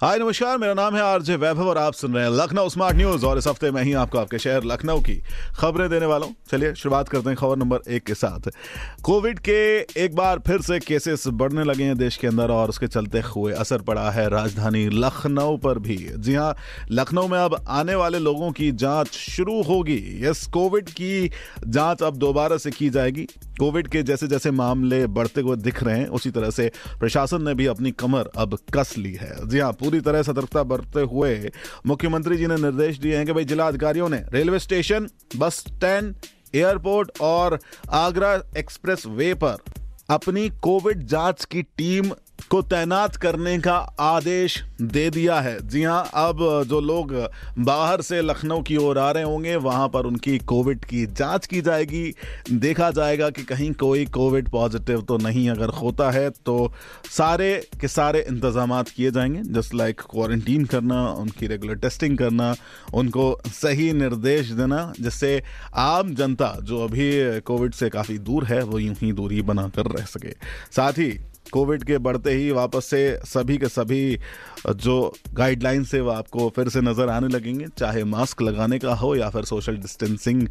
हाय, नमस्कार, मेरा नाम है आरजे वैभव और आप सुन रहे हैं लखनऊ स्मार्ट न्यूज़ और इस हफ़्ते मैं ही आपको, आपके शहर लखनऊ की खबरें देने वाला हूँ। चलिए, शुरुआत करते हैं खबर नंबर एक के साथ। कोविड के एक बार फिर से केसेस बढ़ने लगे हैं देश के अंदर और उसके चलते हुए असर पड़ा है राजधानी लखनऊ पर भी। जी हाँ लखनऊ में अब आने वाले लोगों की जाँच शुरू होगी। यस, कोविड की जाँच अब दोबारा से की जाएगी। कोविड के जैसे जैसे मामले बढ़ते हुए दिख रहे हैं, उसी तरह से प्रशासन ने भी अपनी कमर अब कस ली है। जी हाँ पूरी तरह सतर्कता बरतते हुए मुख्यमंत्री जी ने निर्देश दिए हैं कि भाई जिला अधिकारियों ने railway station, bus stand, airport और आगरा एक्सप्रेस वे पर अपनी कोविड जाँच की टीम को तैनात करने का आदेश दे दिया है। जी हाँ अब जो लोग बाहर से लखनऊ की ओर आ रहे होंगे, वहाँ पर उनकी कोविड की जाँच की जाएगी। देखा जाएगा कि कहीं कोई कोविड पॉजिटिव तो नहीं अगर होता है तो सारे के सारे इंतज़ाम किए जाएँगे। जस्ट लाइक क्वारंटीन करना, उनकी रेगुलर टेस्टिंग करना, उनको सही निर्देश देना, जिससे आम जनता जो अभी कोविड से काफ़ी दूर है, वो यूँ ही दूरी बनाकर रह सके। साथ ही कोविड के बढ़ते ही वापस से सभी के सभी, जो गाइडलाइंस है, वो आपको फिर से नज़र आने लगेंगे, चाहे मास्क लगाने का हो या फिर सोशल डिस्टेंसिंग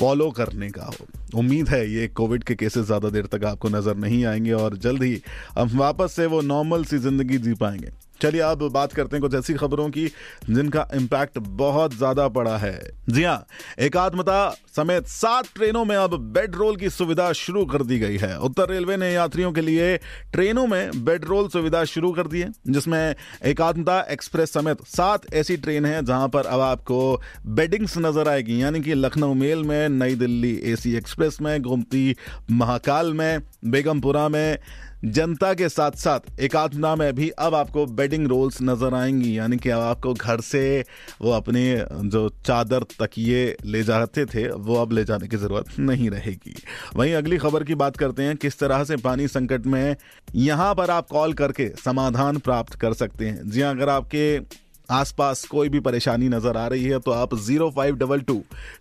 फॉलो करने का हो। उम्मीद है ये कोविड के केसेस ज़्यादा देर तक आपको नज़र नहीं आएँगे और जल्द ही हम वापस से वो नॉर्मल सी ज़िंदगी जी पाएँगे। चलिए अब बात करते हैं कुछ ऐसी खबरों की, जिनका इम्पैक्ट बहुत ज़्यादा पड़ा है। जी हाँ एकात्मता समेत सात ट्रेनों में अब बेड रोल की सुविधा शुरू कर दी गई है। उत्तर रेलवे ने यात्रियों के लिए ट्रेनों में बेड रोल सुविधा शुरू कर दी है, जिसमें एकात्मता एक्सप्रेस समेत सात ऐसी ट्रेन है जहाँ पर अब आपको बेडिंग्स नज़र आएगी, यानी कि लखनऊ मेल में, नई दिल्ली एसी एक्सप्रेस में, गोमती महाकाल में, बेगमपुरा में, जनता के साथ साथ एकात्मता में भी अब आपको बेडिंग रोल्स नज़र आएँगी, यानी कि अब आपको घर से वो अपने जो चादर तकिए ले जाते थे वो अब ले जाने की ज़रूरत नहीं रहेगी। वहीं अगली खबर की बात करते हैं किस तरह से पानी संकट में यहाँ पर आप कॉल करके समाधान प्राप्त कर सकते हैं। जी हाँ, अगर आपके आसपास कोई भी परेशानी नज़र आ रही है तो आप zero five double two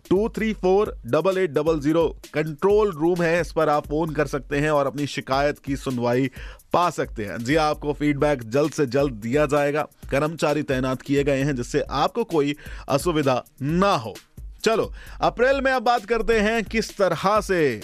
two three four double eight double zero control room है इस पर आप फ़ोन कर सकते हैं और अपनी शिकायत की सुनवाई पा सकते हैं। जी आपको फीडबैक जल्द से जल्द दिया जाएगा। कर्मचारी तैनात किए गए हैं जिससे आपको कोई असुविधा ना हो। चलो, अप्रैल में अब बात करते हैं किस तरह से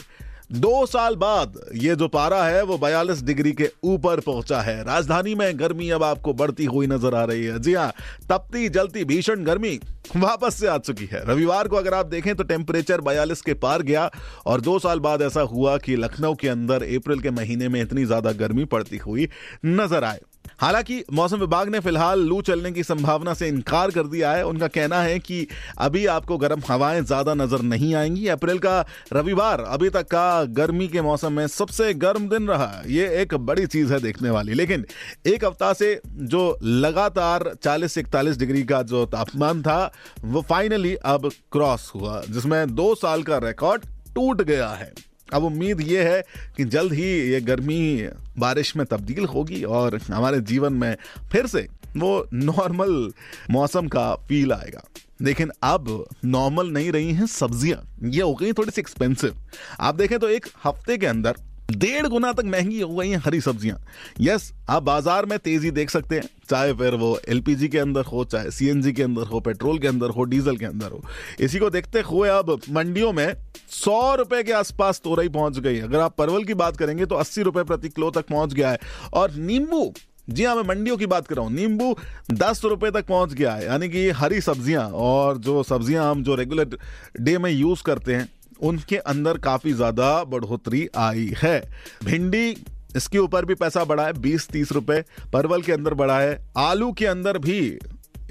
दो साल बाद ये जो पारा है, वो बयालीस डिग्री के ऊपर पहुँचा है। राजधानी में गर्मी अब आपको बढ़ती हुई नज़र आ रही है। जी हाँ तपती, जलती, भीषण गर्मी वापस से आ चुकी है। रविवार को अगर आप देखें तो टेम्परेचर बयालीस के पार गया और दो साल बाद ऐसा हुआ कि लखनऊ के अंदर अप्रैल के महीने में इतनी ज़्यादा गर्मी पड़ती हुई नज़र आए। हालाँकि मौसम विभाग ने फ़िलहाल लू चलने की संभावना से इनकार कर दिया है। उनका कहना है कि अभी आपको गर्म हवाएँ ज़्यादा नज़र नहीं आएँगी। अप्रैल का रविवार अभी तक का गर्मी के मौसम में सबसे गर्म दिन रहा। ये एक बड़ी चीज़ है देखने वाली। लेकिन एक हफ़्ता से जो लगातार 40 से इकतालीस डिग्री का जो तापमान था, वो फाइनली अब क्रॉस हुआ, जिसमें दो साल का रिकॉर्ड टूट गया है। अब उम्मीद ये है कि जल्द ही ये गर्मी बारिश में तब्दील होगी और हमारे जीवन में फिर से वो नॉर्मल मौसम का फील आएगा। लेकिन अब नॉर्मल नहीं रही हैं सब्ज़ियाँ। ये हो गई थोड़ी सी एक्सपेंसिव आप देखें तो एक हफ़्ते के अंदर डेढ़ गुना तक महँगी हो गई हैं हरी सब्ज़ियाँ। यस आप बाज़ार में तेज़ी देख सकते हैं, चाहे फिर वो एलपीजी के अंदर हो, चाहे सीएनजी के अंदर हो, पेट्रोल के अंदर हो, डीजल के अंदर हो। इसी को देखते हुए अब मंडियों में सौ रुपए के आसपास तोरई पहुँच गई। अगर आप परवल की बात करेंगे तो अस्सी रुपए प्रति किलो तक पहुँच गया है। और नींबू, जी हाँ मैं मंडियों की बात कर रहा हूँ। नींबू दस रुपए तक पहुँच गया है। यानी कि हरी सब्ज़ियाँ और जो सब्ज़ियाँ हम जो रेगुलर डे में यूज़ करते हैं उनके अंदर काफ़ी ज़्यादा बढ़ोतरी आई है। भिंडी, इसके ऊपर भी पैसा बढ़ा है बीस तीस रुपए परवल के अंदर बढ़ा है, आलू के अंदर भी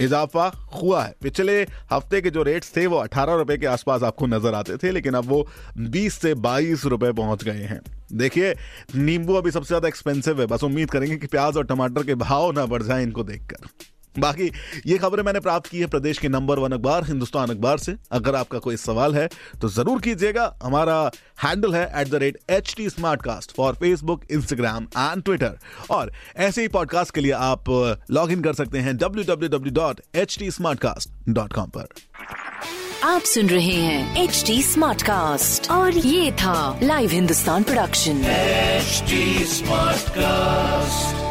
इजाफा हुआ है। पिछले हफ़्ते के जो रेट्स थे, वो अठारह रुपए के आसपास आपको नज़र आते थे, लेकिन अब वो बीस से बाईस रुपए पहुँच गए हैं। देखिए, नींबू अभी सबसे ज़्यादा एक्सपेंसिव है, बस उम्मीद करेंगे कि प्याज और टमाटर के भाव ना बढ़ जाए इनको देखकर। बाकी ये खबरें मैंने प्राप्त की है प्रदेश के नंबर वन अखबार हिंदुस्तान अखबार से। अगर आपका कोई सवाल है तो ज़रूर कीजिएगा। हमारा हैंडल है at the rate H T Smartcast for Facebook Instagram and Twitter और ऐसे ही पॉडकास्ट के लिए आप लॉग इन कर सकते हैं W W W dot H T Smartcast dot com पर। आप सुन रहे हैं एच टी स्मार्ट कास्ट और ये था live Hindustan production HD Smartcast.